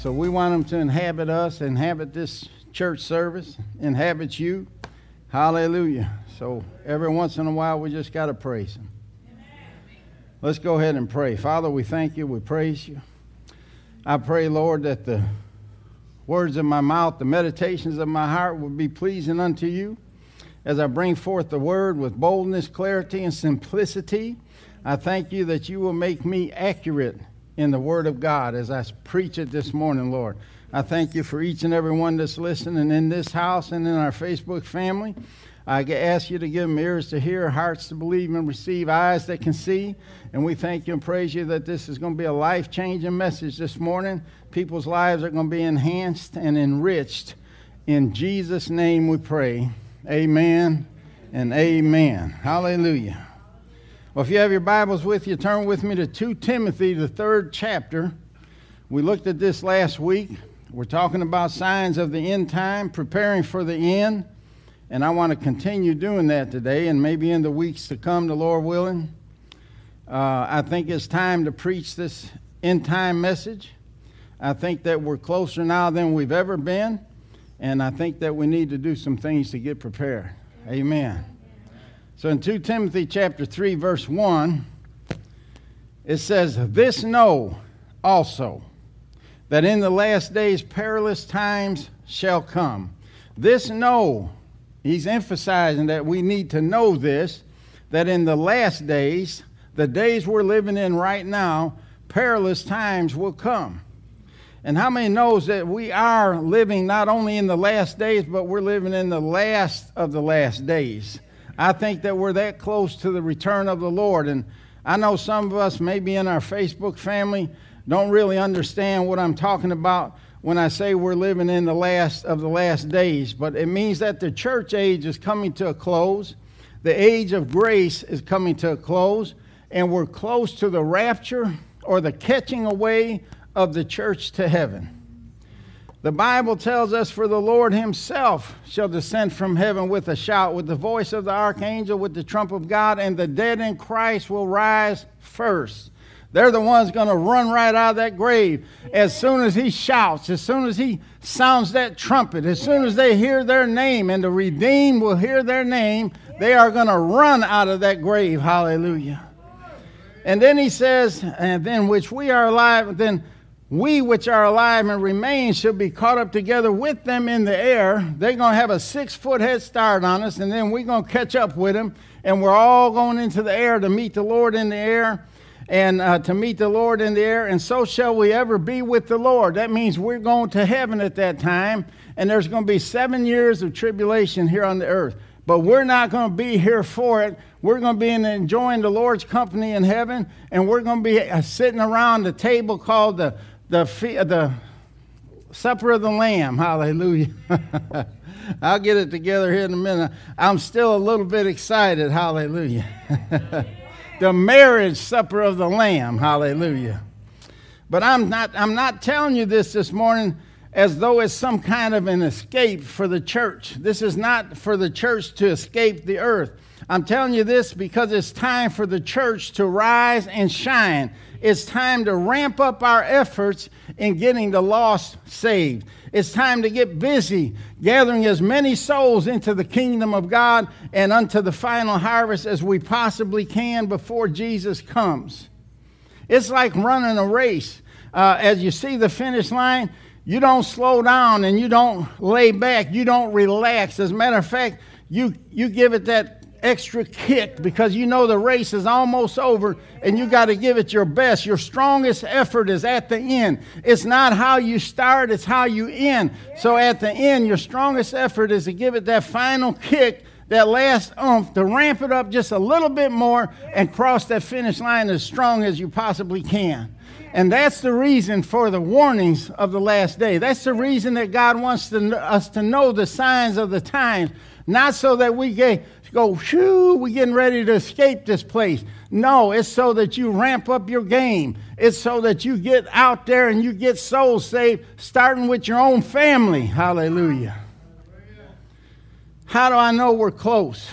So we want them to inhabit us, inhabit this church service, inhabit you. Hallelujah. So every once in a while, we just got to praise him. Let's go ahead and pray. Father, we thank you. We praise you. I pray, Lord, that the words of my mouth, the meditations of my heart will be pleasing unto you as I bring forth the word with boldness, clarity, and simplicity. I thank you that you will make me accurate in the Word of God as I preach it this morning, Lord. I thank you for each and every one that's listening in this house and in our Facebook family. I ask you to give them ears to hear, hearts to believe and receive, eyes that can see. And we thank you and praise you that this is going to be a life changing message this morning. People's lives are going to be enhanced and enriched. In Jesus' name we pray. Amen and amen. Hallelujah. Well, if you have your Bibles with you, turn with me to 2 Timothy, the third chapter. We looked at this last week. We're talking about signs of the end time, preparing for the end. And I want to continue doing that today and maybe in the weeks to come, the Lord willing. Uh, I think it's time to preach this end time message. I think that we're closer now than we've ever been. And I think that we need to do some things to get prepared. Amen. So in 2 Timothy chapter 3 verse 1 it says this know also that in the last days perilous times shall come. This know he's emphasizing that we need to know this that in the last days the days we're living in right now perilous times will come. And how many knows that we are living not only in the last days but we're living in the last of the last days. I think that we're that close to the return of the Lord. And I know some of us, maybe in our Facebook family, don't really understand what I'm talking about when I say we're living in the last of the last days. But it means that the church age is coming to a close, the age of grace is coming to a close, and we're close to the rapture or the catching away of the church to heaven. The Bible tells us, For the Lord himself shall descend from heaven with a shout, with the voice of the archangel, with the trump of God, and the dead in Christ will rise first. They're the ones going to run right out of that grave as soon as he shouts, as soon as he sounds that trumpet, as soon as they hear their name, and the redeemed will hear their name, they are going to run out of that grave. Hallelujah. And then he says, and then which we are alive, then we which are alive and remain shall be caught up together with them in the air. They're going to have a six foot head start on us, and then we're going to catch up with them, and we're all going into the air to meet the Lord in the air, and uh, to meet the Lord in the air, and so shall we ever be with the Lord. That means we're going to heaven at that time, and there's going to be seven years of tribulation here on the earth. But we're not going to be here for it. We're going to be enjoying the Lord's company in heaven, and we're going to be uh, sitting around the table called the the, the supper of the lamb. Hallelujah. I'll get it together here in a minute. I'm still a little bit excited. Hallelujah. the marriage supper of the lamb. Hallelujah. But I'm not, I'm not telling you this this morning as though it's some kind of an escape for the church. This is not for the church to escape the earth. I'm telling you this because it's time for the church to rise and shine. It's time to ramp up our efforts in getting the lost saved. It's time to get busy gathering as many souls into the kingdom of God and unto the final harvest as we possibly can before Jesus comes. It's like running a race. Uh, as you see the finish line, you don't slow down and you don't lay back, you don't relax. As a matter of fact, you, you give it that extra kick because you know the race is almost over and you got to give it your best. Your strongest effort is at the end. It's not how you start, it's how you end. So at the end, your strongest effort is to give it that final kick, that last oomph, to ramp it up just a little bit more and cross that finish line as strong as you possibly can. And that's the reason for the warnings of the last day. That's the reason that God wants to, us to know the signs of the times, not so that we get, go, shoo, we're getting ready to escape this place. No, it's so that you ramp up your game. It's so that you get out there and you get souls saved, starting with your own family. Hallelujah. How do I know we're close?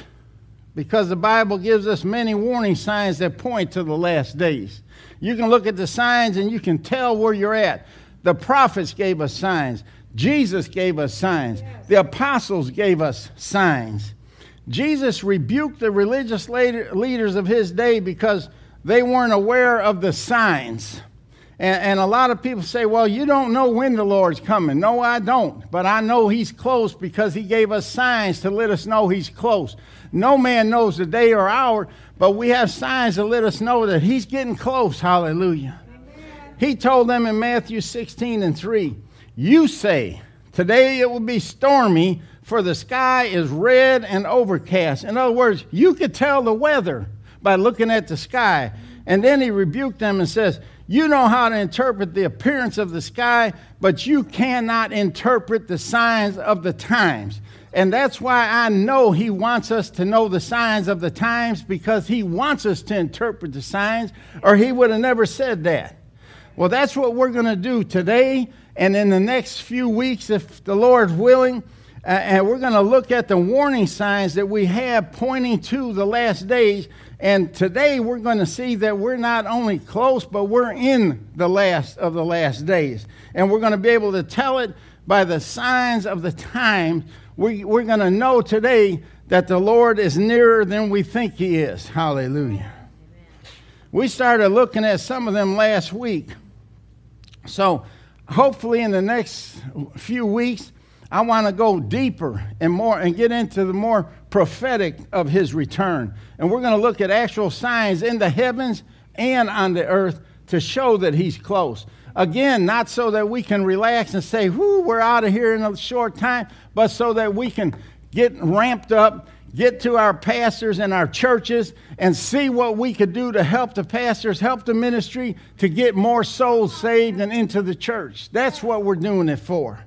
Because the Bible gives us many warning signs that point to the last days. You can look at the signs and you can tell where you're at. The prophets gave us signs. Jesus gave us signs. The apostles gave us signs. Jesus rebuked the religious leaders of his day because they weren't aware of the signs. And, and, a lot of people say, well, you don't know when the Lord's coming. No, I don't. But I know He's close because He gave us signs to let us know He's close. No man knows the day or hour, but we have signs to let us know that He's getting close. Hallelujah. Amen. He told them in Matthew 16 and 3, You say, Today it will be stormy, for the sky is red and overcast. In other words, you could tell the weather by looking at the sky. And then he rebuked them and says, You know how to interpret the appearance of the sky, but you cannot interpret the signs of the times. And that's why I know he wants us to know the signs of the times because he wants us to interpret the signs, or he would have never said that. Well, that's what we're going to do today and in the next few weeks, if the Lord's willing. And we're going to look at the warning signs that we have pointing to the last days. And today we're going to see that we're not only close, but we're in the last of the last days. And we're going to be able to tell it by the signs of the times we, we're going to know today that the Lord is nearer than we think He is. Hallelujah. We started looking at some of them last week. So, hopefully, in the next few weeks, I want to go deeper and more and get into the more prophetic of his return. And we're going to look at actual signs in the heavens and on the earth to show that he's close. Again, not so that we can relax and say, whoo, we're out of here in a short time, but so that we can get ramped up, get to our pastors and our churches, and see what we could do to help the pastors, help the ministry to get more souls saved and into the church. That's what we're doing it for.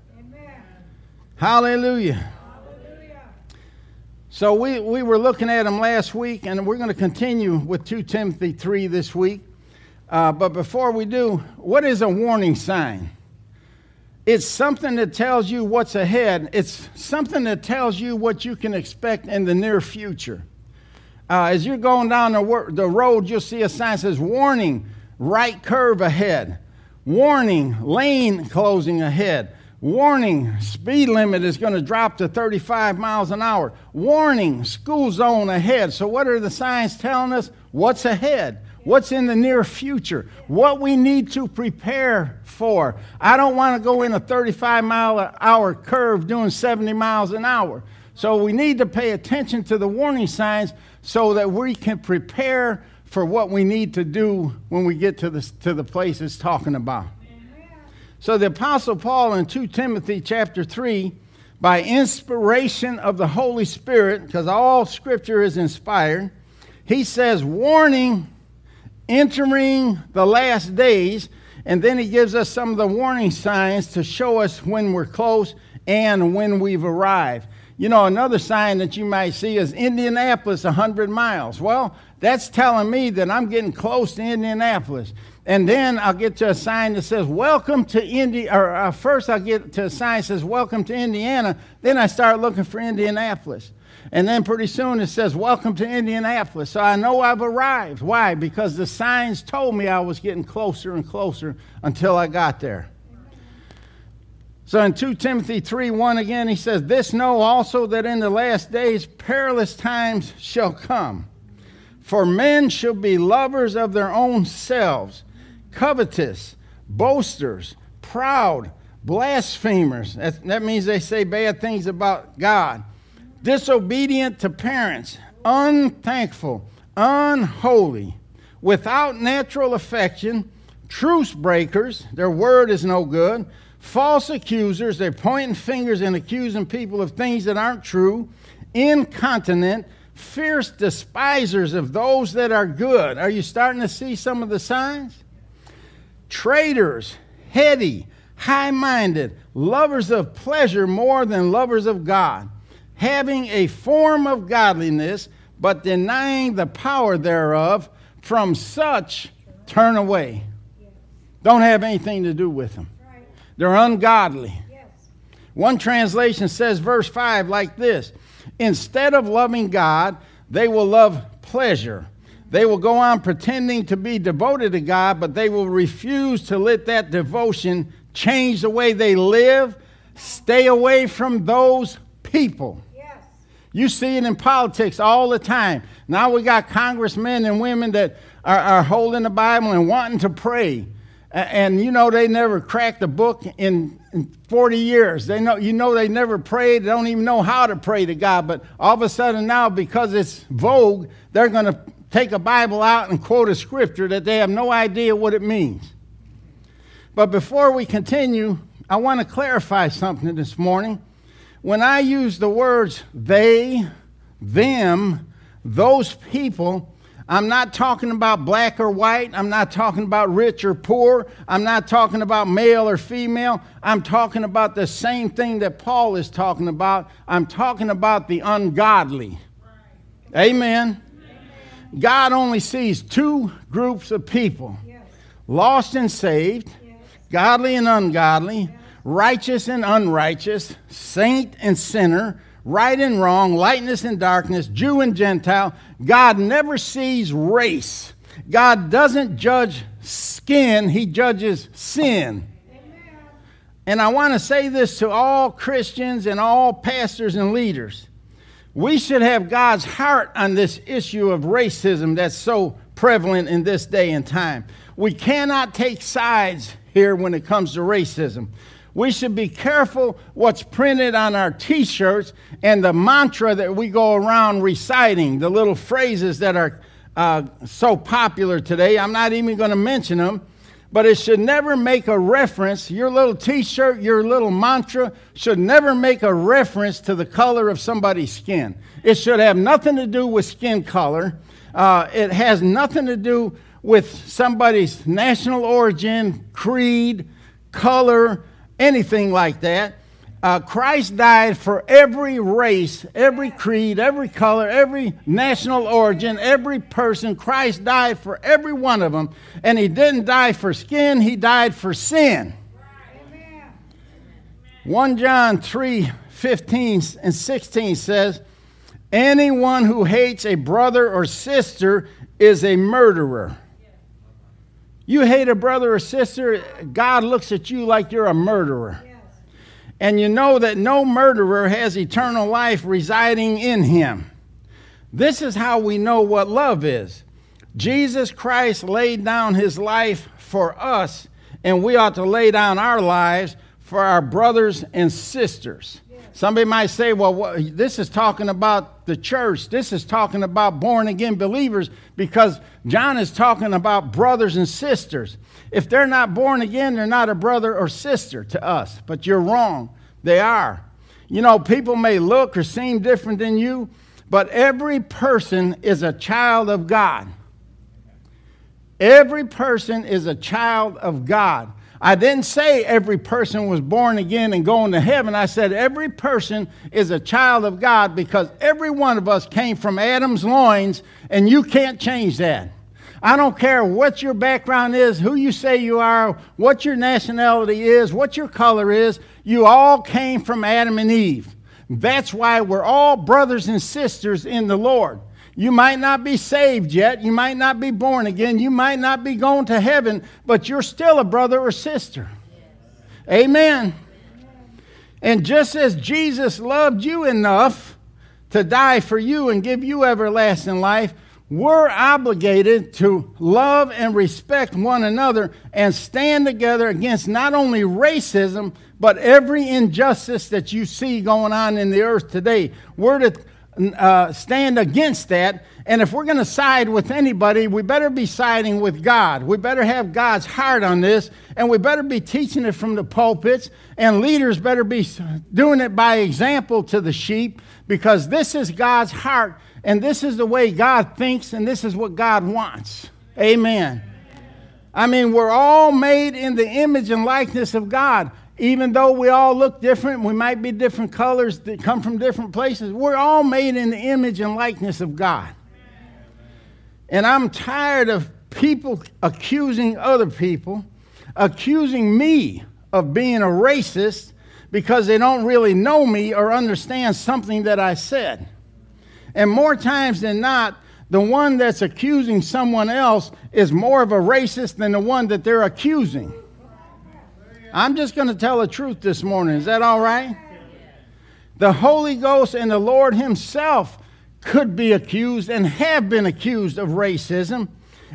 Hallelujah. Hallelujah. So we, we were looking at them last week, and we're going to continue with 2 Timothy 3 this week. Uh, but before we do, what is a warning sign? It's something that tells you what's ahead. It's something that tells you what you can expect in the near future. Uh, as you're going down the, wor- the road, you'll see a sign that says, Warning, right curve ahead. Warning, lane closing ahead. Warning, speed limit is going to drop to 35 miles an hour. Warning, school zone ahead. So, what are the signs telling us? What's ahead? what's in the near future, what we need to prepare for. I don't want to go in a 35 mile an hour curve doing 70 miles an hour. So we need to pay attention to the warning signs so that we can prepare for what we need to do when we get to the, to the place it's talking about. So the Apostle Paul in 2 Timothy chapter 3, by inspiration of the Holy Spirit, because all scripture is inspired, he says, warning entering the last days, and then he gives us some of the warning signs to show us when we're close and when we've arrived. You know, another sign that you might see is Indianapolis 100 miles. Well, that's telling me that I'm getting close to Indianapolis. And then I'll get to a sign that says, Welcome to India. Or uh, first, I'll get to a sign that says, Welcome to Indiana. Then I start looking for Indianapolis. And then pretty soon it says, Welcome to Indianapolis. So I know I've arrived. Why? Because the signs told me I was getting closer and closer until I got there. So in 2 Timothy 3 1 again, he says, This know also that in the last days perilous times shall come. For men shall be lovers of their own selves, covetous, boasters, proud, blasphemers. That, that means they say bad things about God disobedient to parents, unthankful, unholy, without natural affection, truce breakers, their word is no good, false accusers, they're pointing fingers and accusing people of things that aren't true, incontinent, fierce despisers of those that are good. Are you starting to see some of the signs? Traitors, heady, high minded, lovers of pleasure more than lovers of God, having a form of godliness, but denying the power thereof. From such, turn away. Don't have anything to do with them. They're ungodly. One translation says, verse 5, like this Instead of loving God, they will love pleasure. They will go on pretending to be devoted to God, but they will refuse to let that devotion change the way they live. Stay away from those people. Yes. You see it in politics all the time. Now we got congressmen and women that are, are holding the Bible and wanting to pray. And you know they never cracked a book in, in 40 years. They know you know they never prayed, they don't even know how to pray to God, but all of a sudden now because it's vogue, they're going to take a Bible out and quote a scripture that they have no idea what it means. But before we continue, I want to clarify something this morning. When I use the words they, them, those people, I'm not talking about black or white. I'm not talking about rich or poor. I'm not talking about male or female. I'm talking about the same thing that Paul is talking about. I'm talking about the ungodly. Amen. God only sees two groups of people lost and saved, godly and ungodly, righteous and unrighteous, saint and sinner right and wrong, lightness and darkness, Jew and Gentile. God never sees race. God doesn't judge skin, He judges sin. And I want to say this to all Christians and all pastors and leaders. We should have God's heart on this issue of racism that's so prevalent in this day and time. We cannot take sides here when it comes to racism. We should be careful what's printed on our t shirts and the mantra that we go around reciting, the little phrases that are uh, so popular today. I'm not even going to mention them, but it should never make a reference. Your little t shirt, your little mantra should never make a reference to the color of somebody's skin. It should have nothing to do with skin color, uh, it has nothing to do with somebody's national origin, creed, color anything like that. Uh, Christ died for every race, every creed, every color, every national origin, every person. Christ died for every one of them. And He didn't die for skin, He died for sin. Amen. 1 John 3 15 and 16 says, Anyone who hates a brother or sister is a murderer. You hate a brother or sister, God looks at you like you're a murderer. And you know that no murderer has eternal life residing in him. This is how we know what love is. Jesus Christ laid down his life for us, and we ought to lay down our lives for our brothers and sisters. Somebody might say, well, what, this is talking about the church. This is talking about born again believers because John is talking about brothers and sisters. If they're not born again, they're not a brother or sister to us. But you're wrong. They are. You know, people may look or seem different than you, but every person is a child of God. Every person is a child of God. I didn't say every person was born again and going to heaven. I said every person is a child of God because every one of us came from Adam's loins, and you can't change that. I don't care what your background is, who you say you are, what your nationality is, what your color is. You all came from Adam and Eve. That's why we're all brothers and sisters in the Lord. You might not be saved yet. You might not be born again. You might not be going to heaven, but you're still a brother or sister. Amen. And just as Jesus loved you enough to die for you and give you everlasting life, we're obligated to love and respect one another and stand together against not only racism, but every injustice that you see going on in the earth today. We're to uh, stand against that. And if we're going to side with anybody, we better be siding with God. We better have God's heart on this, and we better be teaching it from the pulpits, and leaders better be doing it by example to the sheep, because this is God's heart, and this is the way God thinks, and this is what God wants. Amen. I mean, we're all made in the image and likeness of God. Even though we all look different, we might be different colors that come from different places, we're all made in the image and likeness of God. And I'm tired of people accusing other people, accusing me of being a racist because they don't really know me or understand something that I said. And more times than not, the one that's accusing someone else is more of a racist than the one that they're accusing. I'm just going to tell the truth this morning. Is that all right? The Holy Ghost and the Lord Himself could be accused and have been accused of racism.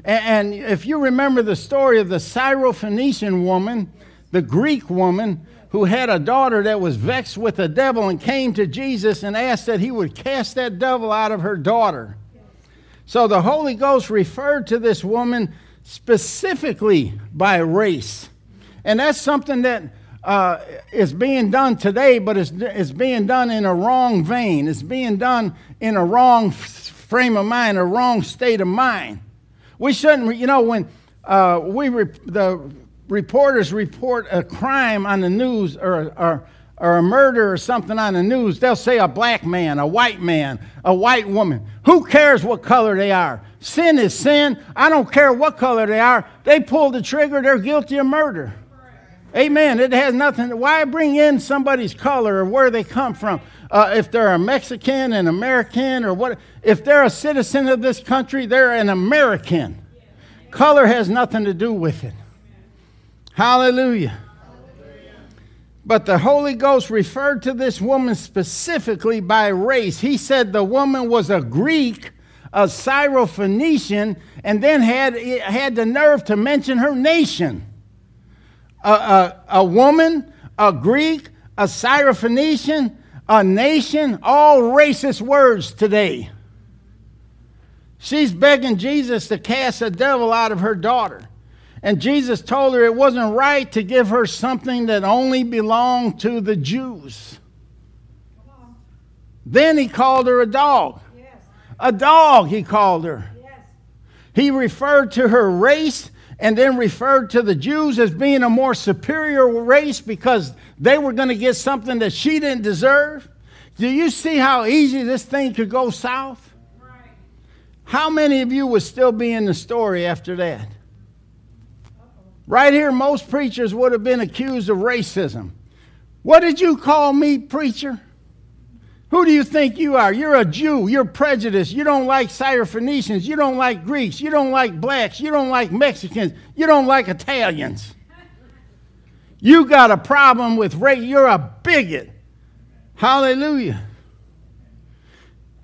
And if you remember the story of the Syrophoenician woman, the Greek woman who had a daughter that was vexed with the devil and came to Jesus and asked that he would cast that devil out of her daughter. So the Holy Ghost referred to this woman specifically by race. And that's something that uh, is being done today, but it's, it's being done in a wrong vein. It's being done in a wrong frame of mind, a wrong state of mind. We shouldn't, you know, when uh, we the reporters report a crime on the news or, or or a murder or something on the news, they'll say a black man, a white man, a white woman. Who cares what color they are? Sin is sin. I don't care what color they are. They pull the trigger, they're guilty of murder. Amen. It has nothing. To why bring in somebody's color or where they come from? Uh, if they're a Mexican, an American, or what? If they're a citizen of this country, they're an American. Color has nothing to do with it. Hallelujah. But the Holy Ghost referred to this woman specifically by race. He said the woman was a Greek, a Syrophoenician, and then had, had the nerve to mention her nation. A, a, a woman, a Greek, a Syrophoenician, a nation, all racist words today. She's begging Jesus to cast a devil out of her daughter. And Jesus told her it wasn't right to give her something that only belonged to the Jews. Then he called her a dog. Yes. A dog, he called her. Yes. He referred to her race and then referred to the Jews as being a more superior race because they were going to get something that she didn't deserve. Do you see how easy this thing could go south? Right. How many of you would still be in the story after that? Right here, most preachers would have been accused of racism. What did you call me, preacher? Who do you think you are? You're a Jew. You're prejudiced. You don't like Syrophoenicians. You don't like Greeks. You don't like blacks. You don't like Mexicans. You don't like Italians. You got a problem with race. You're a bigot. Hallelujah.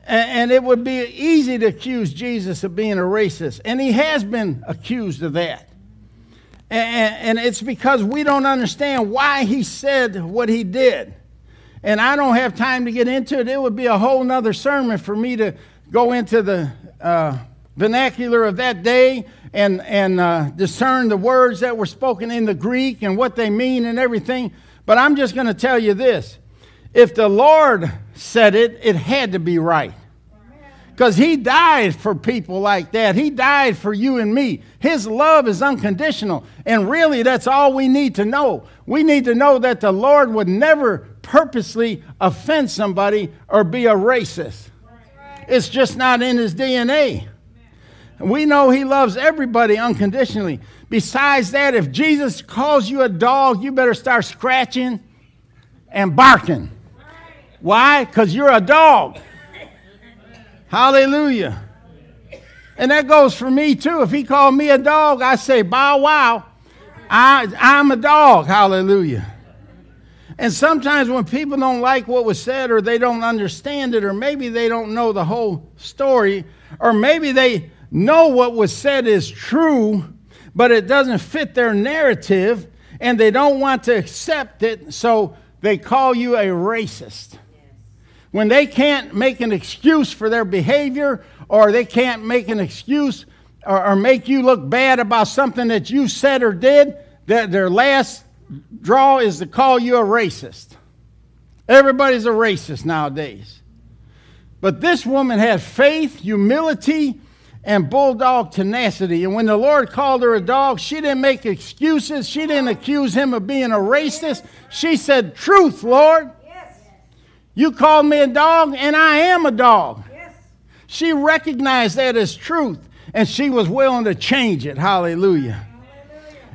And it would be easy to accuse Jesus of being a racist. And he has been accused of that. And, it's because we don't understand why he said what he did. And I don't have time to get into it. It would be a whole nother sermon for me to go into the uh, vernacular of that day and, and uh, discern the words that were spoken in the Greek and what they mean and everything. But I'm just going to tell you this if the Lord said it, it had to be right because he died for people like that. He died for you and me. His love is unconditional. And really, that's all we need to know. We need to know that the Lord would never purposely offend somebody or be a racist. It's just not in his DNA. We know he loves everybody unconditionally. Besides that, if Jesus calls you a dog, you better start scratching and barking. Why? Because you're a dog. Hallelujah. And that goes for me too. If he called me a dog, I say, bow wow. I, I'm a dog. Hallelujah. And sometimes when people don't like what was said or they don't understand it, or maybe they don't know the whole story, or maybe they know what was said is true, but it doesn't fit their narrative and they don't want to accept it, so they call you a racist. When they can't make an excuse for their behavior or they can't make an excuse or, or, make you look bad about something that you said or did, that their last draw is to call you a racist. Everybody's a racist nowadays. But this woman had faith, humility, and bulldog tenacity. And when the Lord called her a dog, she didn't make excuses. She didn't accuse him of being a racist. She said, Truth, Lord. Yes. You called me a dog, and I am a dog. Yes. She recognized that as truth, and she was willing to change it. Hallelujah.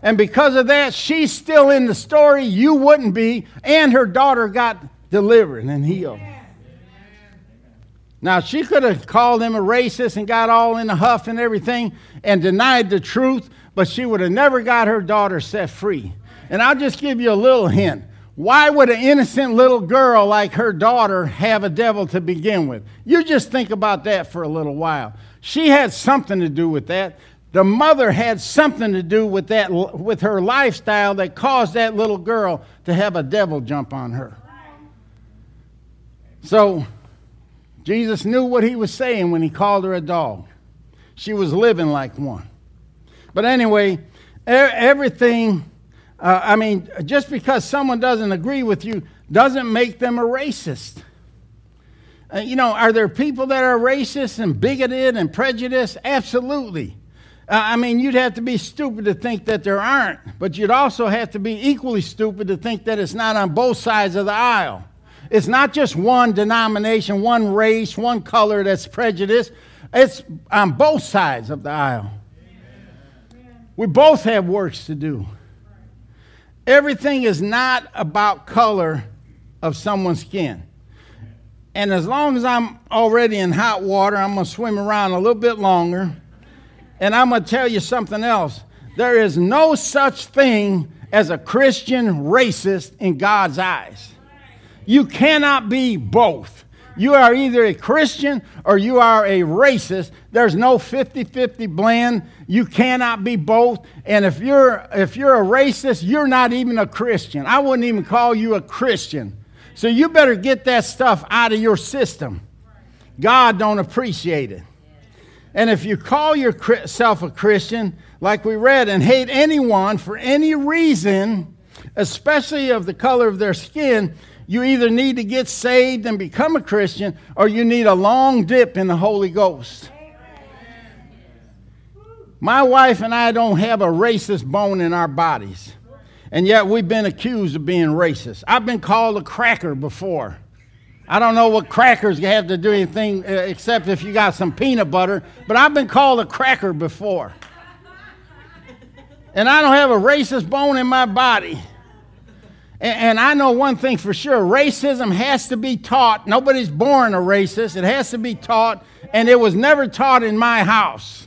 And because of that, she's still in the story. You wouldn't be. And her daughter got delivered and healed. Now, she could have called him a racist and got all in a huff and everything and denied the truth, but she would have never got her daughter set free. And I'll just give you a little hint. Why would an innocent little girl like her daughter have a devil to begin with? You just think about that for a little while. She had something to do with that. The mother had something to do with that with her lifestyle that caused that little girl to have a devil jump on her. So Jesus knew what he was saying when he called her a dog. She was living like one. But anyway, everything, uh, I mean, just because someone doesn't agree with you doesn't make them a racist. Uh, you know, are there people that are racist and bigoted and prejudiced? Absolutely. Uh, I mean, you'd have to be stupid to think that there aren't, but you'd also have to be equally stupid to think that it's not on both sides of the aisle. It's not just one denomination, one race, one color that's prejudiced. It's on both sides of the aisle. We both have works to do. Everything is not about color of someone's skin. And as long as I'm already in hot water, I'm going to swim around a little bit longer. And I'm going to tell you something else. There is no such thing as a Christian racist in God's eyes. You cannot be both. You are either a Christian or you are a racist. There's no 50-50 blend. You cannot be both. And if you're if you're a racist, you're not even a Christian. I wouldn't even call you a Christian. So you better get that stuff out of your system. God don't appreciate it. And if you call yourself a Christian, like we read, and hate anyone for any reason, especially of the color of their skin, you either need to get saved and become a Christian, or you need a long dip in the Holy Ghost. My wife and I don't have a racist bone in our bodies, and yet we've been accused of being racist. I've been called a cracker before. I don't know what crackers have to do anything uh, except if you got some peanut butter, but I've been called a cracker before. And I don't have a racist bone in my body. And I know one thing for sure racism has to be taught. Nobody's born a racist. It has to be taught, and it was never taught in my house.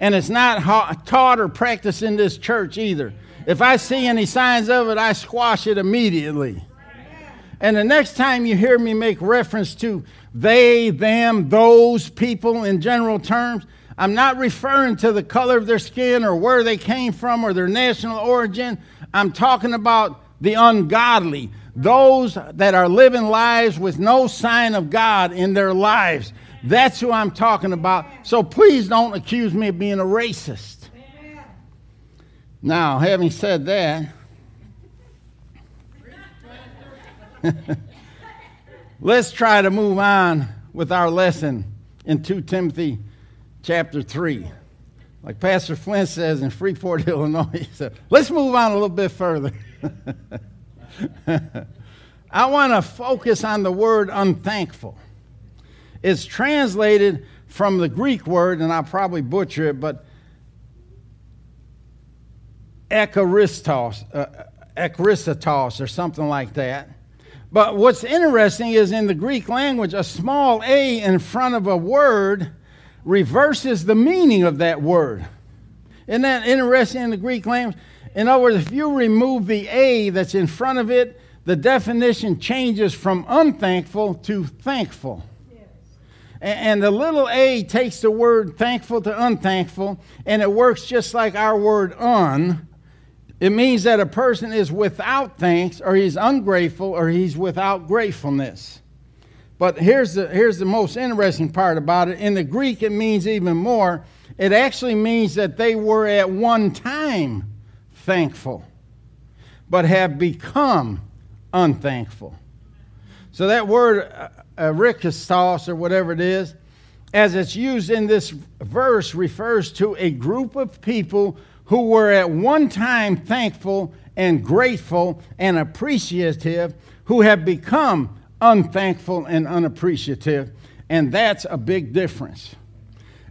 And it's not taught or practiced in this church either. If I see any signs of it, I squash it immediately. And the next time you hear me make reference to they, them, those people in general terms, I'm not referring to the color of their skin or where they came from or their national origin. I'm talking about the ungodly, those that are living lives with no sign of God in their lives. That's who I'm talking about. So please don't accuse me of being a racist. Now, having said that, let's try to move on with our lesson in 2 Timothy chapter 3 like Pastor Flint says in Freeport, Illinois, said, let's move on a little bit further. I want to focus on the word unthankful. It's translated from the Greek word, and I'll probably butcher it, but ekaristos, uh, or something like that. But what's interesting is in the Greek language, a small a in front of a word reverses the meaning of that word. Isn't that interesting in the Greek language? In other words, if you remove the A that's in front of it, the definition changes from unthankful to thankful. And the little a takes the word thankful to unthankful, and it works just like our word un. It means that a person is without thanks, or he's ungrateful, or he's without gratefulness. But here's the, here's the most interesting part about it. In the Greek, it means even more. It actually means that they were at one time thankful, but have become unthankful. So that word, uh, or whatever it is, as it's used in this verse, refers to a group of people who were at one time thankful and grateful and appreciative, who have become unthankful and unappreciative. And that's a big difference.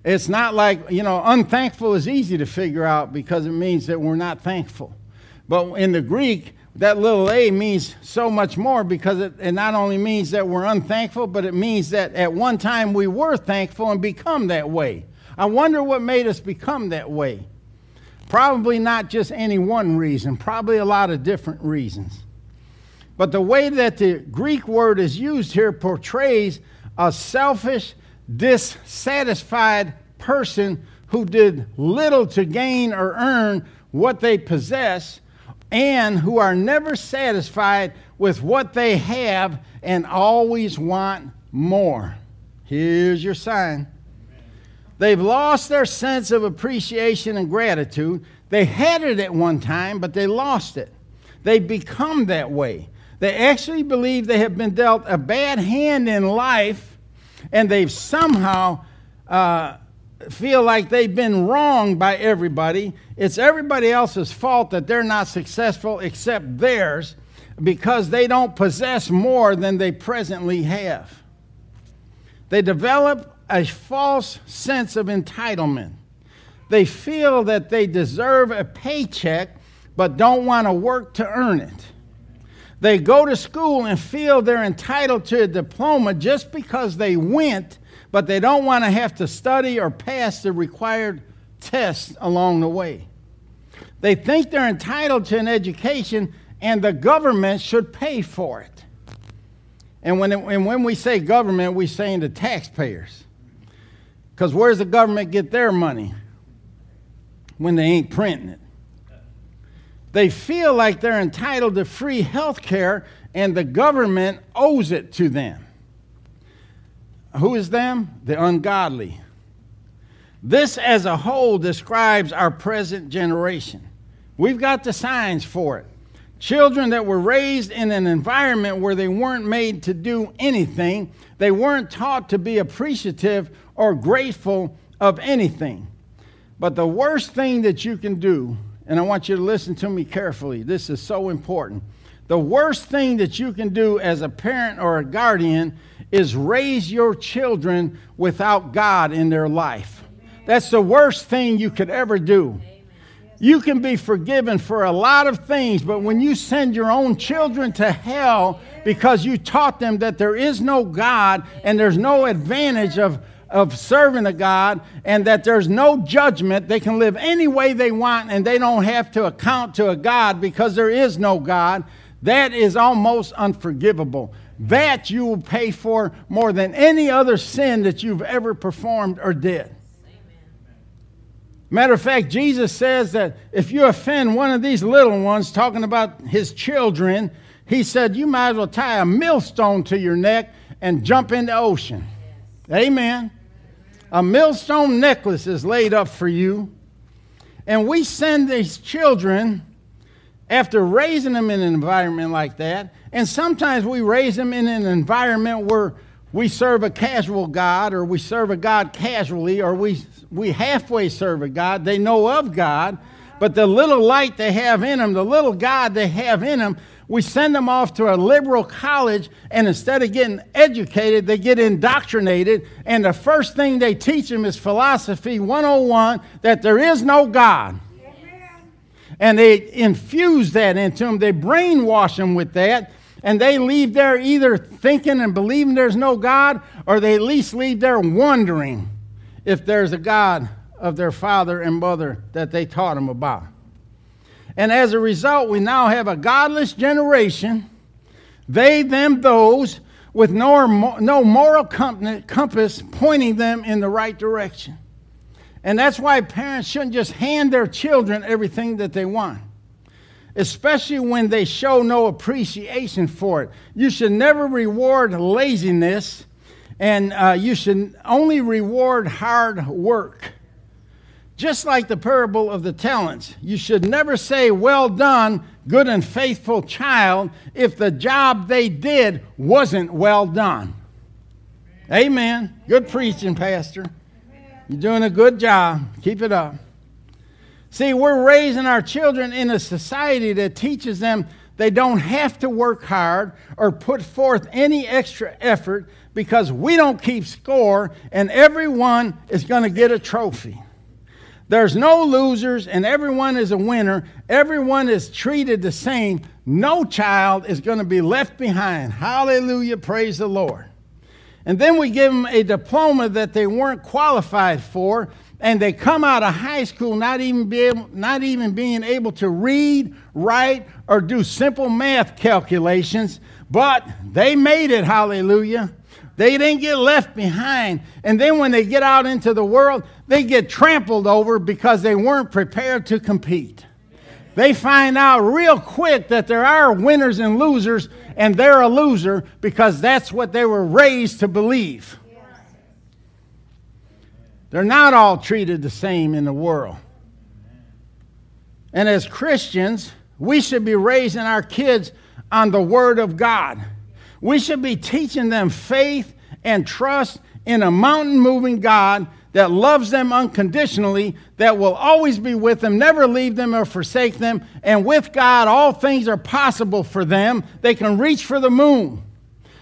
It's not like, you know, unthankful is easy to figure out because it means that we're not thankful. But in the Greek, that little a means so much more because it, it, not only means that we're unthankful, but it means that at one time we were thankful and become that way. I wonder what made us become that way. Probably not just any one reason, probably a lot of different reasons. But the way that the Greek word is used here portrays a selfish, dissatisfied person who did little to gain or earn what they possess and who are never satisfied with what they have and always want more. Here's your sign. They've lost their sense of appreciation and gratitude. They had it at one time, but they lost it. They've become that way. They actually believe they have been dealt a bad hand in life, and they've somehow uh, feel like they've been wronged by everybody. It's everybody else's fault that they're not successful except theirs because they don't possess more than they presently have. They develop a false sense of entitlement. They feel that they deserve a paycheck but don't want to work to earn it. They go to school and feel they're entitled to a diploma just because they went but they don't want to have to study or pass the required tests along the way. They think they're entitled to an education and the government should pay for it. And when, it, and when we say government, we're saying the taxpayers. Because where's the government get their money when they ain't printing it? They feel like they're entitled to free health care and the government owes it to them. Who is them? The ungodly. This as a whole describes our present generation. We've got the signs for it. Children that were raised in an environment where they weren't made to do anything, they weren't taught to be appreciative or grateful of anything. But the worst thing that you can do, and I want you to listen to me carefully, this is so important. The worst thing that you can do as a parent or a guardian is raise your children without God in their life. That's the worst thing you could ever do. You can be forgiven for a lot of things, but when you send your own children to hell because you taught them that there is no God and there's no advantage of, of serving a God and that there's no judgment, they can live any way they want and they don't have to account to a God because there is no God, that is almost unforgivable. That you will pay for more than any other sin that you've ever performed or did. Matter of fact, Jesus says that if you offend one of these little ones, talking about his children, he said you might as well tie a millstone to your neck and jump in the ocean. Amen. A millstone necklace is laid up for you. And we send these children after raising them in an environment like that, and sometimes we raise them in an environment where we serve a casual God or we serve a God casually or we, we halfway serve a God. They know of God, but the little light they have in them, the little God they have in them, we send them off to a liberal college, and instead of getting educated, they get indoctrinated. And the first thing they teach them is philosophy 101 that there is no God and they infuse that into them. They brainwash them with that, and they leave there either thinking and believing there's no God, or they at least leave there wondering if there's a God of their father and mother that they taught them about. And as a result, we now have a godless generation, they, them, those, with no, no moral compass pointing them in the right direction. And that's why parents shouldn't just hand their children everything that they want, especially when they show no appreciation for it. You should never reward laziness, and uh, you should only reward hard work. Just like the parable of the talents, you should never say, Well done, good and faithful child, if the job they did wasn't well done. Amen. Good preaching, Pastor. You're doing a good job. Keep it up. See, we're raising our children in a society that teaches them they don't have to work hard or put forth any extra effort because we don't keep score and everyone is going to get a trophy. There's no losers and everyone is a winner. Everyone is treated the same. No child is going to be left behind. Hallelujah. Praise the Lord. And then we give them a diploma that they weren't qualified for, and they come out of high school not even, be able, not even being able to read, write, or do simple math calculations, but they made it, hallelujah. They didn't get left behind. And then when they get out into the world, they get trampled over because they weren't prepared to compete. They find out real quick that there are winners and losers, and they're a loser because that's what they were raised to believe. They're not all treated the same in the world. And as Christians, we should be raising our kids on the Word of God. We should be teaching them faith and trust in a mountain moving God that loves them unconditionally, that will always be with them, never leave them or forsake them. And with God, all things are possible for them. They can reach for the moon.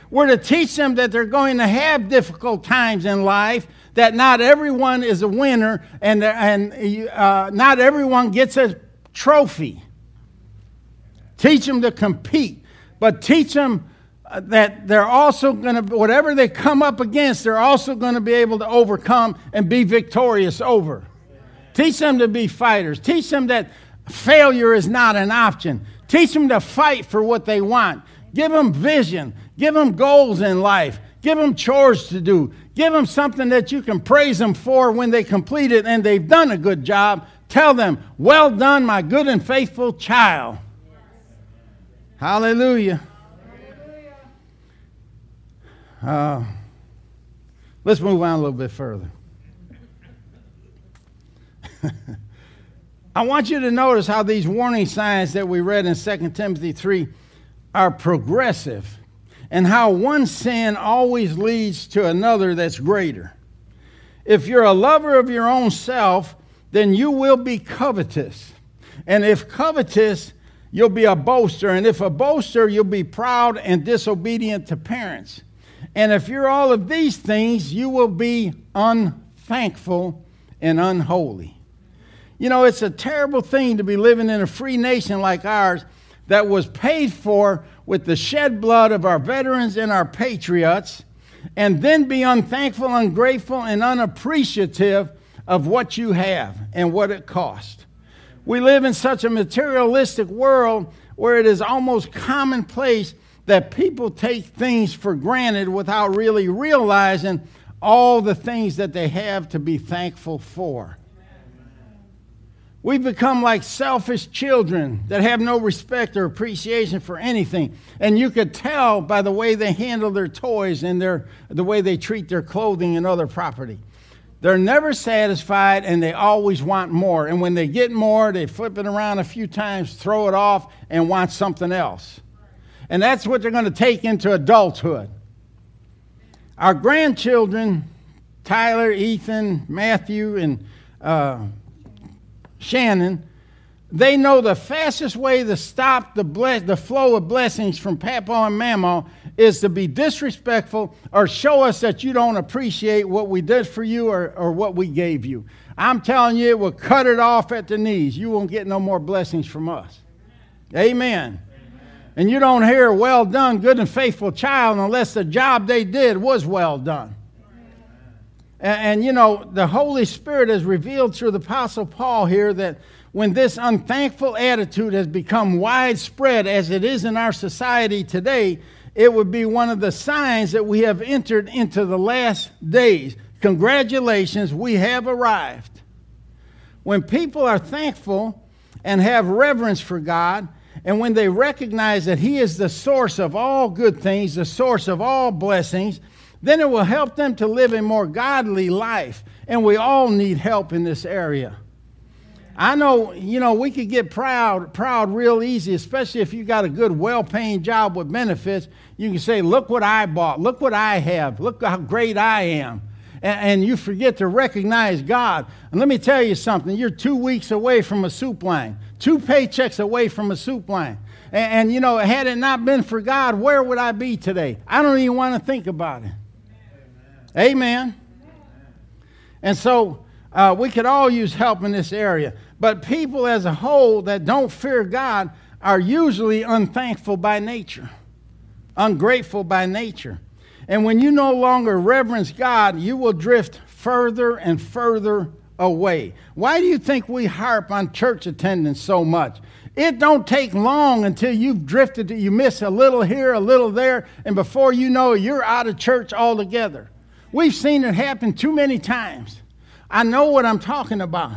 We're to teach them that they're going to have difficult times in life, that not everyone is a winner, and, and uh, not everyone gets a trophy. Teach them to compete, but teach them that they're also going to, whatever they come up against, they're also going to be able to overcome and be victorious over. Teach them to be fighters. Teach them that failure is not an option. Teach them to fight for what they want. Give them vision. Give them goals in life. Give them chores to do. Give them something that you can praise them for when they complete it and they've done a good job. Tell them, Well done, my good and faithful child. Hallelujah. Uh, let's move on a little bit further. I want you to notice how these warning signs that we read in 2 Timothy 3 are progressive and how one sin always leads to another that's greater. If you're a lover of your own self, then you will be covetous. And if covetous, you'll be a boaster. And if a boaster, you'll be proud and disobedient to parents. And if you're all of these things, you will be unthankful and unholy. You know, it's a terrible thing to be living in a free nation like ours that was paid for with the shed blood of our veterans and our patriots, and then be unthankful, ungrateful, and unappreciative of what you have and what it cost. We live in such a materialistic world where it is almost commonplace that people take things for granted without really realizing all the things that they have to be thankful for. We become like selfish children that have no respect or appreciation for anything. And you could tell by the way they handle their toys and their, the way they treat their clothing and other property. They're never satisfied and they always want more. And when they get more, they flip it around a few times, throw it off, and want something else. And that's what they're going to take into adulthood. Our grandchildren, Tyler, Ethan, Matthew, and uh, Shannon, they know the fastest way to stop the, bless- the flow of blessings from Papa and Mama is to be disrespectful or show us that you don't appreciate what we did for you or, or what we gave you. I'm telling you, it will cut it off at the knees. You won't get no more blessings from us. Amen. And you don't hear, well done, good and faithful child, unless the job they did was well done. And, and, you know, the Holy Spirit has revealed through the Apostle Paul here that when this unthankful attitude has become widespread, as it is in our society today, it would be one of the signs that we have entered into the last days. Congratulations, we have arrived. When people are thankful and have reverence for God, and when they recognize that He is the source of all good things, the source of all blessings, then it will help them to live a more godly life. And we all need help in this area. I know, you know, we could get proud, proud real easy, especially if you got a good, well-paying job with benefits. You can say, "Look what I bought. Look what I have. Look how great I am." And, and you forget to recognize God. And let me tell you something: you're two weeks away from a soup line, two paychecks away from a soup line. And, and you know, had it not been for God, where would I be today? I don't even want to think about it. Amen. Amen. And so uh, we could all use help in this area. But people as a whole that don't fear God are usually unthankful by nature, ungrateful by nature. And when you no longer reverence God, you will drift further and further away. Why do you think we harp on church attendance so much? It don't take long until you've drifted, you miss a little here, a little there, and before you know it, you're out of church altogether. We've seen it happen too many times. I know what I'm talking about.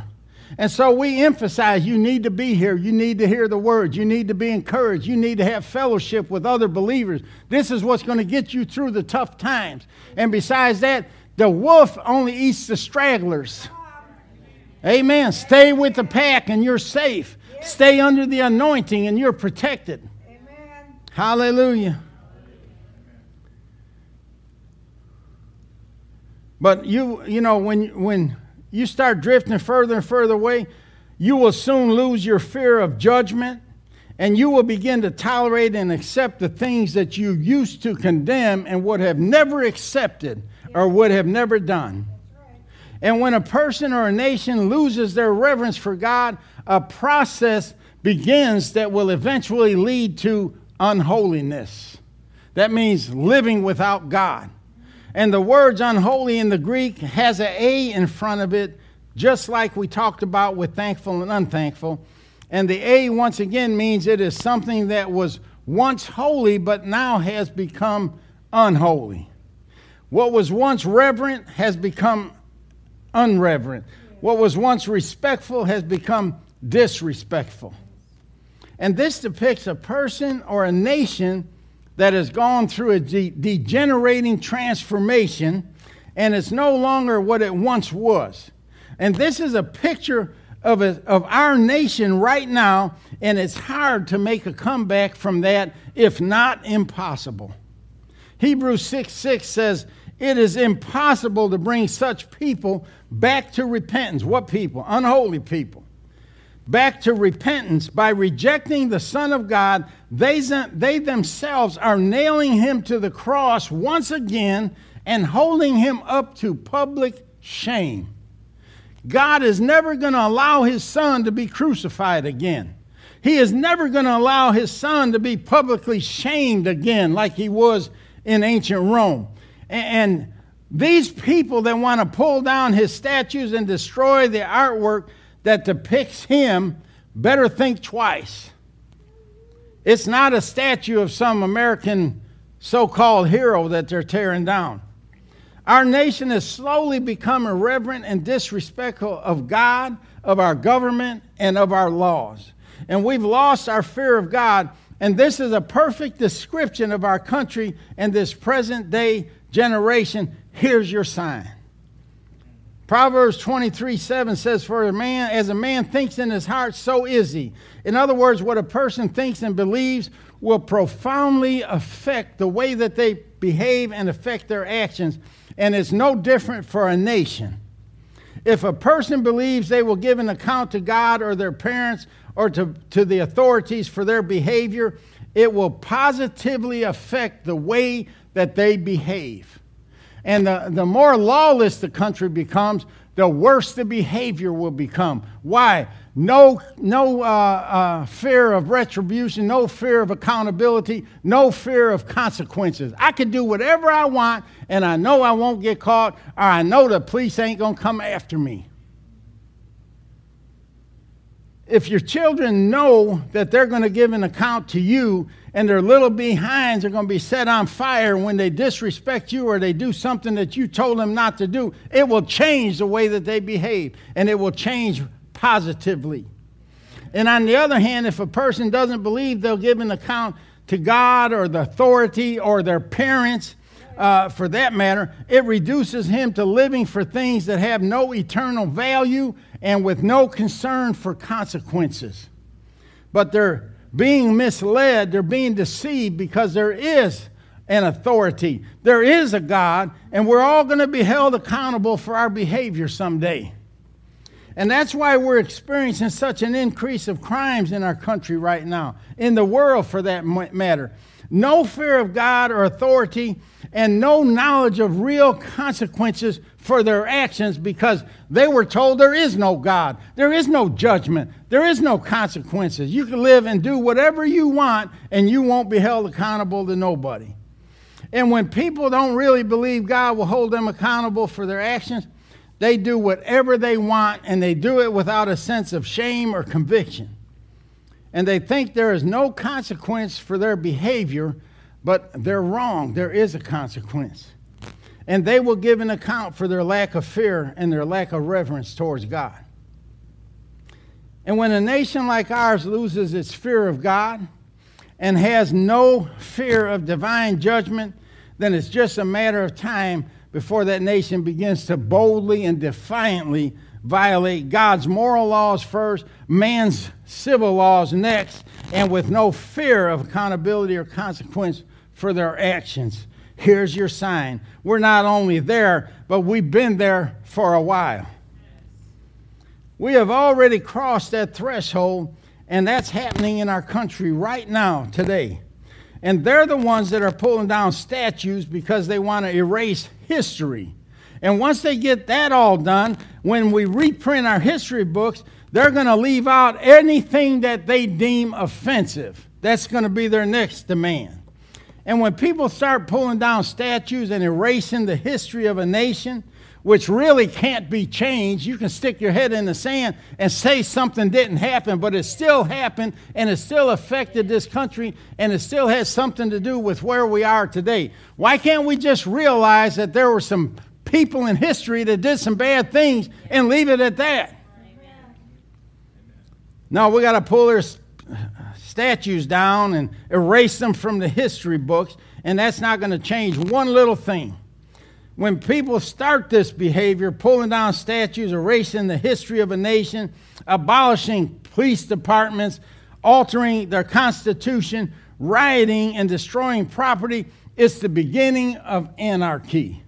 And so we emphasize you need to be here. You need to hear the words. You need to be encouraged. You need to have fellowship with other believers. This is what's going to get you through the tough times. And besides that, the wolf only eats the stragglers. Amen. Stay with the pack and you're safe. Stay under the anointing and you're protected. Amen. Hallelujah. But you, you know, when, when you start drifting further and further away, you will soon lose your fear of judgment and you will begin to tolerate and accept the things that you used to condemn and would have never accepted or would have never done. And when a person or a nation loses their reverence for God, a process begins that will eventually lead to unholiness. That means living without God. And the words unholy in the Greek has an A in front of it, just like we talked about with thankful and unthankful. And the A, once again, means it is something that was once holy but now has become unholy. What was once reverent has become unreverent. What was once respectful has become disrespectful. And this depicts a person or a nation that has gone through a de- degenerating transformation and it's no longer what it once was. And this is a picture of, a, of our nation right now, and it's hard to make a comeback from that, if not impossible. Hebrews 6 6 says, It is impossible to bring such people back to repentance. What people? Unholy people back to repentance by rejecting the Son of God, they, they themselves are nailing him to the cross once again and holding him up to public shame. God is never going to allow his son to be crucified again. He is never going to allow his son to be publicly shamed again like he was in ancient Rome. And these people that want to pull down his statues and destroy the artwork that depicts him better think twice. It's not a statue of some American so called hero that they're tearing down. Our nation has slowly become irreverent and disrespectful of God, of our government, and of our laws. And we've lost our fear of God. And this is a perfect description of our country and this present day generation. Here's your sign. Proverbs 23 7 says, For a man, as a man thinks in his heart, so is he. In other words, what a person thinks and believes will profoundly affect the way that they behave and affect their actions. And it's no different for a nation. If a person believes they will give an account to God or their parents or to, to the authorities for their behavior, it will positively affect the way that they behave. And the, the more lawless the country becomes, the worse the behavior will become. Why? No, no uh, uh, fear of retribution, no fear of accountability, no fear of consequences. I can do whatever I want, and I know I won't get caught, or I know the police ain't going to come after me. If your children know that they're going to give an account to you and their little behinds are going to be set on fire when they disrespect you or they do something that you told them not to do, it will change the way that they behave and it will change positively. And on the other hand, if a person doesn't believe they'll give an account to God or the authority or their parents, uh, for that matter, it reduces him to living for things that have no eternal value and with no concern for consequences. But they're being misled, they're being deceived because there is an authority, there is a God, and we're all going to be held accountable for our behavior someday. And that's why we're experiencing such an increase of crimes in our country right now, in the world for that matter. No fear of God or authority, and no knowledge of real consequences for their actions because they were told there is no God, there is no judgment, there is no consequences. You can live and do whatever you want, and you won't be held accountable to nobody. And when people don't really believe God will hold them accountable for their actions, they do whatever they want and they do it without a sense of shame or conviction. And they think there is no consequence for their behavior, but they're wrong. There is a consequence. And they will give an account for their lack of fear and their lack of reverence towards God. And when a nation like ours loses its fear of God and has no fear of divine judgment, then it's just a matter of time before that nation begins to boldly and defiantly violate God's moral laws first, man's civil laws next, and with no fear of accountability or consequence for their actions. Here's your sign. We're not only there, but we've been there for a while. We have already crossed that threshold, and that's happening in our country right now, today. And they're the ones that are pulling down statues because they want to erase history. And once they get that all done, when we reprint our history books, they're going to leave out anything that they deem offensive. That's going to be their next demand. And when people start pulling down statues and erasing the history of a nation, which really can't be changed. You can stick your head in the sand and say something didn't happen, but it still happened and it still affected this country and it still has something to do with where we are today. Why can't we just realize that there were some people in history that did some bad things and leave it at that? No, we got to pull their statues down and erase them from the history books, and that's not going to change one little thing when people start this behavior, pulling down statues, erasing the history of a nation, abolishing police departments, altering their constitution, rioting, and destroying property, it's the beginning of anarchy.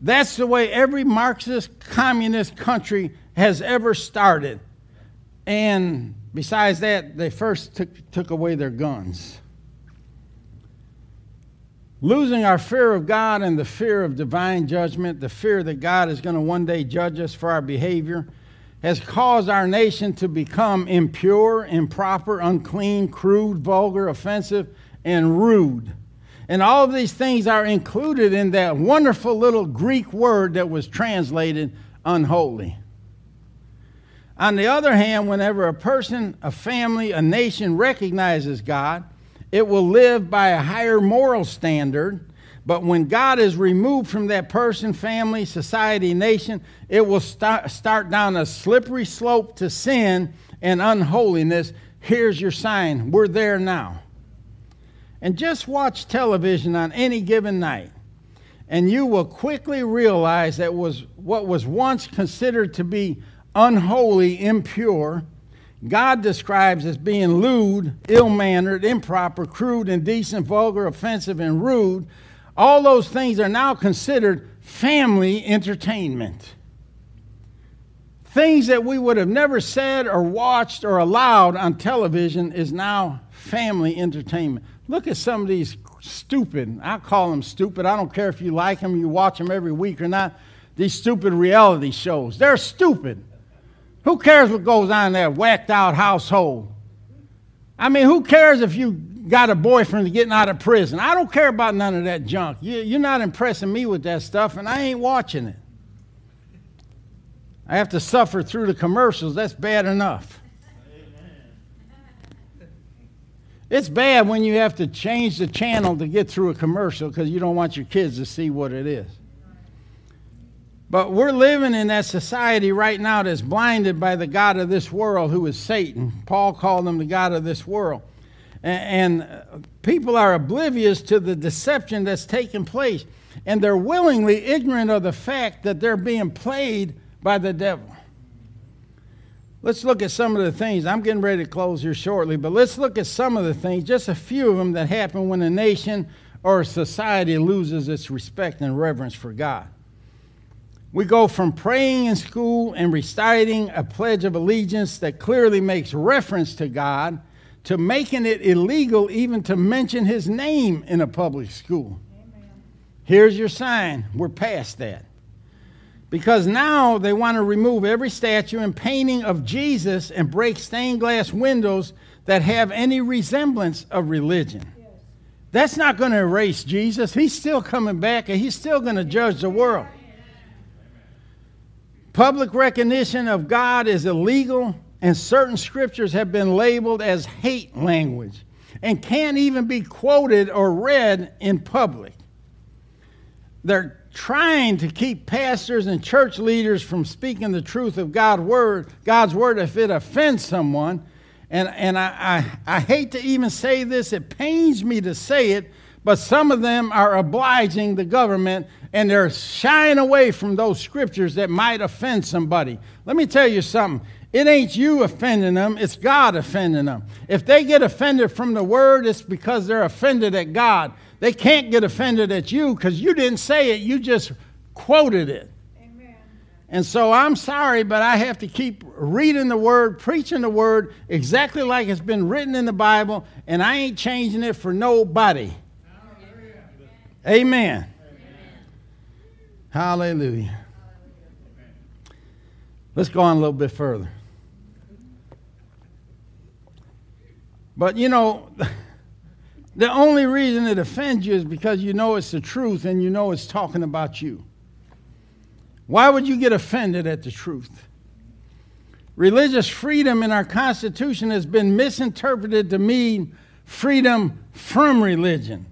That's the way every Marxist communist country has ever started. And besides that, they first took, took away their guns. Losing our fear of God and the fear of divine judgment, the fear that God is going to one day judge us for our behavior, has caused our nation to become impure, improper, unclean, crude, vulgar, offensive, and rude. And all of these things are included in that wonderful little Greek word that was translated unholy. On the other hand, whenever a person, a family, a nation recognizes God, it will live by a higher moral standard. But when God is removed from that person, family, society, nation, it will start, start down a slippery slope to sin and unholiness. Here's your sign. We're there now. And just watch television on any given night, and you will quickly realize that was what was once considered to be unholy, impure, God describes as being lewd, ill mannered, improper, crude, indecent, vulgar, offensive, and rude. All those things are now considered family entertainment. Things that we would have never said or watched or allowed on television is now family entertainment. Look at some of these stupid, I call them stupid. I don't care if you like them, you watch them every week or not. These stupid reality shows. They're stupid. Who cares what goes on in that whacked out household? I mean, who cares if you got a boyfriend getting out of prison? I don't care about none of that junk. You, are not impressing me with that stuff, and I ain't watching it. I have to suffer through the commercials. That's bad enough. It's bad when you have to change the channel to get through a commercial because you don't want your kids to see what it is. But we're living in that society right now that's blinded by the God of this world, who is Satan. Paul called him the God of this world. And, uh, people are oblivious to the deception that's taking place. And they're willingly ignorant of the fact that they're being played by the devil. Let's look at some of the things. I'm getting ready to close here shortly, but let's look at some of the things, just a few of them that happen when a nation or a society loses its respect and reverence for God. We go from praying in school and reciting a Pledge of Allegiance that clearly makes reference to God to making it illegal even to mention his name in a public school. Amen. Here's your sign. We're past that. Because now they want to remove every statue and painting of Jesus and break stained glass windows that have any resemblance of religion. That's not going to erase Jesus. He's still coming back and he's still going to judge the world. Public recognition of God is illegal, and certain scriptures have been labeled as hate language and can't even be quoted or read in public. They're trying to keep pastors and church leaders from speaking the truth of God's word, God's word if it offends someone. And, and I, I, I hate to even say this, it pains me to say it, but some of them are obliging the government and they're shying away from those scriptures that might offend somebody. Let me tell you something. It ain't you offending them, it's God offending them. If they get offended from the word, it's because they're offended at God. They can't get offended at you because you didn't say it, you just quoted it. Amen. And so I'm sorry, but I have to keep reading the word, preaching the word exactly like it's been written in the Bible, and I ain't changing it for nobody. Amen. Hallelujah. Let's go on a little bit further. But you know, The only reason it offends you is because you know it's the truth and you know it's talking about you. Why would you get offended at the truth? Religious freedom in our Constitution has been misinterpreted to mean freedom from religion.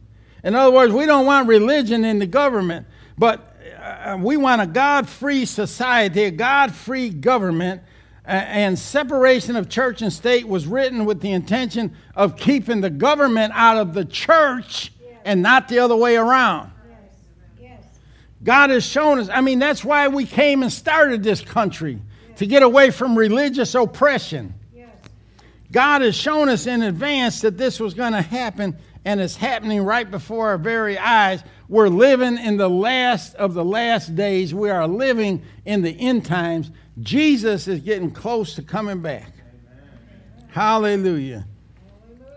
In other words, we don't want religion in the government, but uh, we want a God free society, a God free government and separation of church and state was written with the intention of keeping the government out of the church and not the other way around. Yes. God has shown us, I mean, that's why we came and started this country to get away from religious oppression. God has shown us in advance that this was going to happen, and it's happening right before our very eyes. We're living in the last of the last days. We are living in the end times. Jesus is getting close to coming back. Amen. Hallelujah.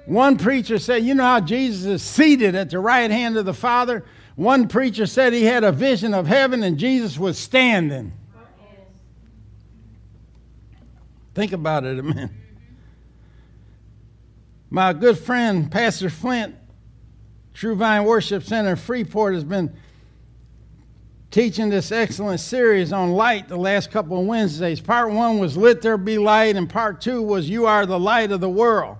One preacher said, You know how Jesus is seated at the right hand of the Father? One preacher said he had a vision of heaven and Jesus was standing. Think about it a minute. My good friend, Pastor Flint, True Vine Worship Center Freeport, has been teaching this excellent series on light the last couple of Wednesdays. Part one was Let There Be Light, and part two was You Are the Light of the World.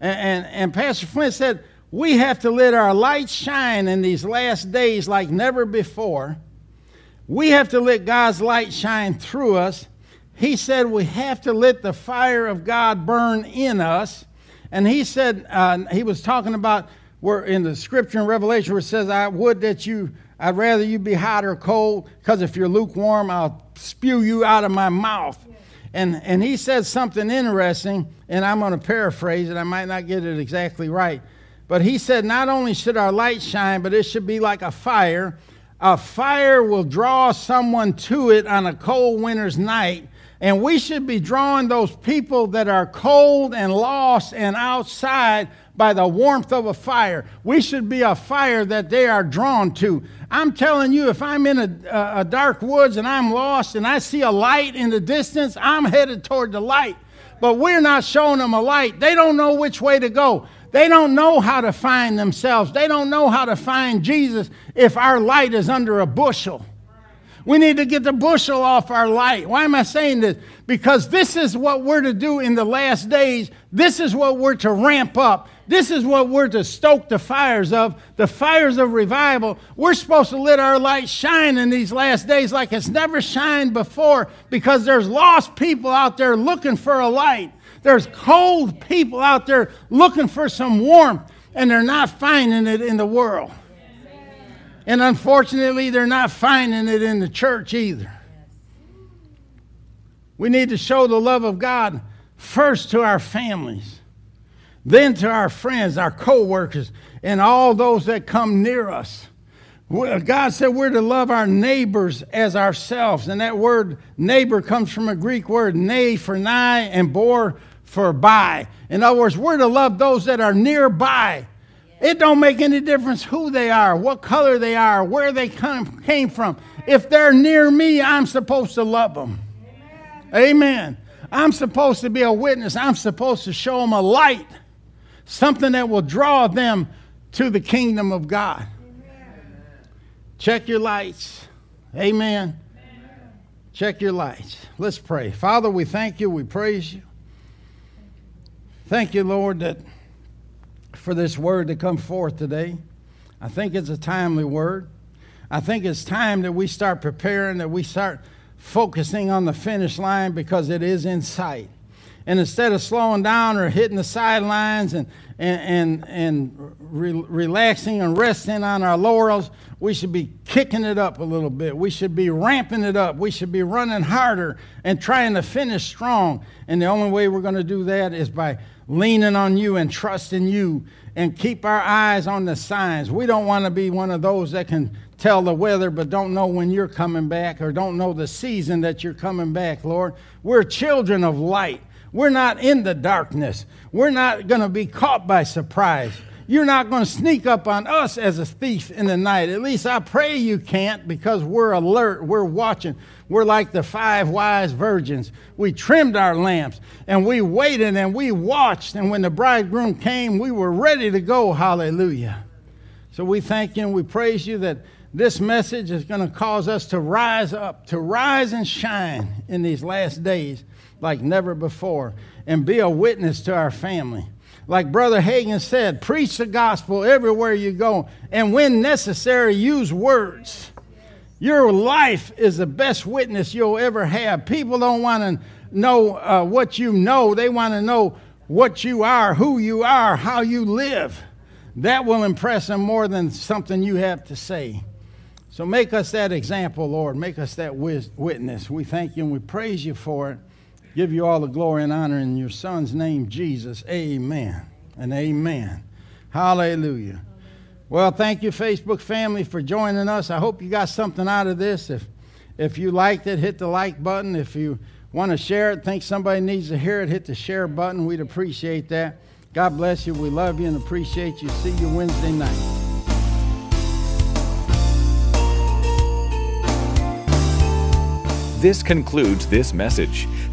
And, and, and Pastor Flint said, We have to let our light shine in these last days like never before. We have to let God's light shine through us. He said, We have to let the fire of God burn in us. And he said, uh, He was talking about where in the scripture in Revelation where it says, I would that you I'd rather you be hot or cold, because if you're lukewarm, I'll spew you out of my mouth. And, and he said something interesting, and I'm going to paraphrase it. I might not get it exactly right. But he said, Not only should our light shine, but it should be like a fire. A fire will draw someone to it on a cold winter's night. And we should be drawing those people that are cold and lost and outside by the warmth of a fire. We should be a fire that they are drawn to. I'm telling you, if I'm in a, a dark woods and I'm lost and I see a light in the distance, I'm headed toward the light. But we're not showing them a light. They don't know which way to go. They don't know how to find themselves. They don't know how to find Jesus if our light is under a bushel. We need to get the bushel off our light. Why am I saying this? Because this is what we're to do in the last days. This is what we're to ramp up. This is what we're to stoke the fires of, the fires of revival. We're supposed to let our light shine in these last days like it's never shined before because there's lost people out there looking for a light. There's cold people out there looking for some warmth, and they're not finding it in the world. And unfortunately, they're not finding it in the church either. We need to show the love of God first to our families, then to our friends, our co workers, and all those that come near us. God said we're to love our neighbors as ourselves. And that word neighbor comes from a Greek word, ne for nigh and bor for by. In other words, we're to love those that are nearby. It don't make any difference who they are, what color they are, where they come, came from. If they're near me, I'm supposed to love them. Amen. Amen. I'm supposed to be a witness. I'm supposed to show them a light, something that will draw them to the kingdom of God. Check your lights. Amen. Amen. Check your lights. Let's pray. Father, we thank you. We praise you. Thank you, Lord, that for this word to come forth today. I think it's a timely word. I think it's time that we start preparing, that we start focusing on the finish line because it is in sight. And instead of slowing down or hitting the sidelines and, and, and, and re- relaxing and resting on our laurels, we should be kicking it up a little bit. We should be ramping it up. We should be running harder and trying to finish strong. And the only way we're going to do that is by leaning on you and trusting you and keep our eyes on the signs. We don't want to be one of those that can tell the weather but don't know when you're coming back or don't know the season that you're coming back, Lord. We're children of light. We're not in the darkness. We're not going to be caught by surprise. You're not going to sneak up on us as a thief in the night. At least I pray you can't because we're alert. We're watching. We're like the five wise virgins. We trimmed our lamps and we waited and we watched. And when the bridegroom came, we were ready to go. Hallelujah. So we thank you and we praise you that this message is going to cause us to rise up, to rise and shine in these last days like never before, and be a witness to our family. Like Brother Hagin said, preach the gospel everywhere you go, and when necessary, use words. Your life is the best witness you'll ever have. People don't want to know uh, what you know, they want to know what you are, who you are, how you live. That will impress them more than something you have to say. So make us that example, Lord. Make us that witness. We thank you and we praise you for it. Give you all the glory and honor in your Son's name, Jesus. Amen and amen. Hallelujah. Well, thank you, Facebook family, for joining us. I hope you got something out of this. If, if you liked it, hit the like button. If you want to share it, think somebody needs to hear it, hit the share button. We'd appreciate that. God bless you. We love you and appreciate you. See you Wednesday night. This concludes this message.